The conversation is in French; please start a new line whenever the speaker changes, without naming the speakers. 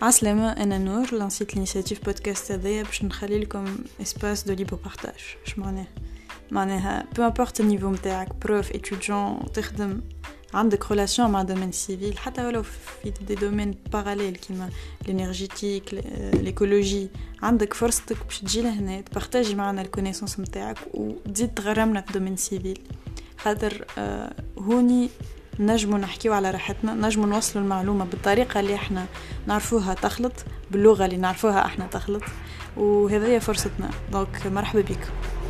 Je suis le président de l'Initiative Podcast ADA pour nous faire espace de libre partage. Hein. Peu importe le niveau que vous avez, les profs, les étudiants, vous avez hein, des relations avec le domaine civil, mais aussi des domaines parallèles, comme l'énergie, euh, l'écologie, vous avez la force de partager les connaissances et de faire des choses avec le domaine civil. نجمو نحكيو على راحتنا نجمو نوصلوا المعلومة بالطريقة اللي إحنا نعرفوها تخلط باللغة اللي نعرفوها إحنا تخلط وهذه فرصتنا. دونك مرحبا بكم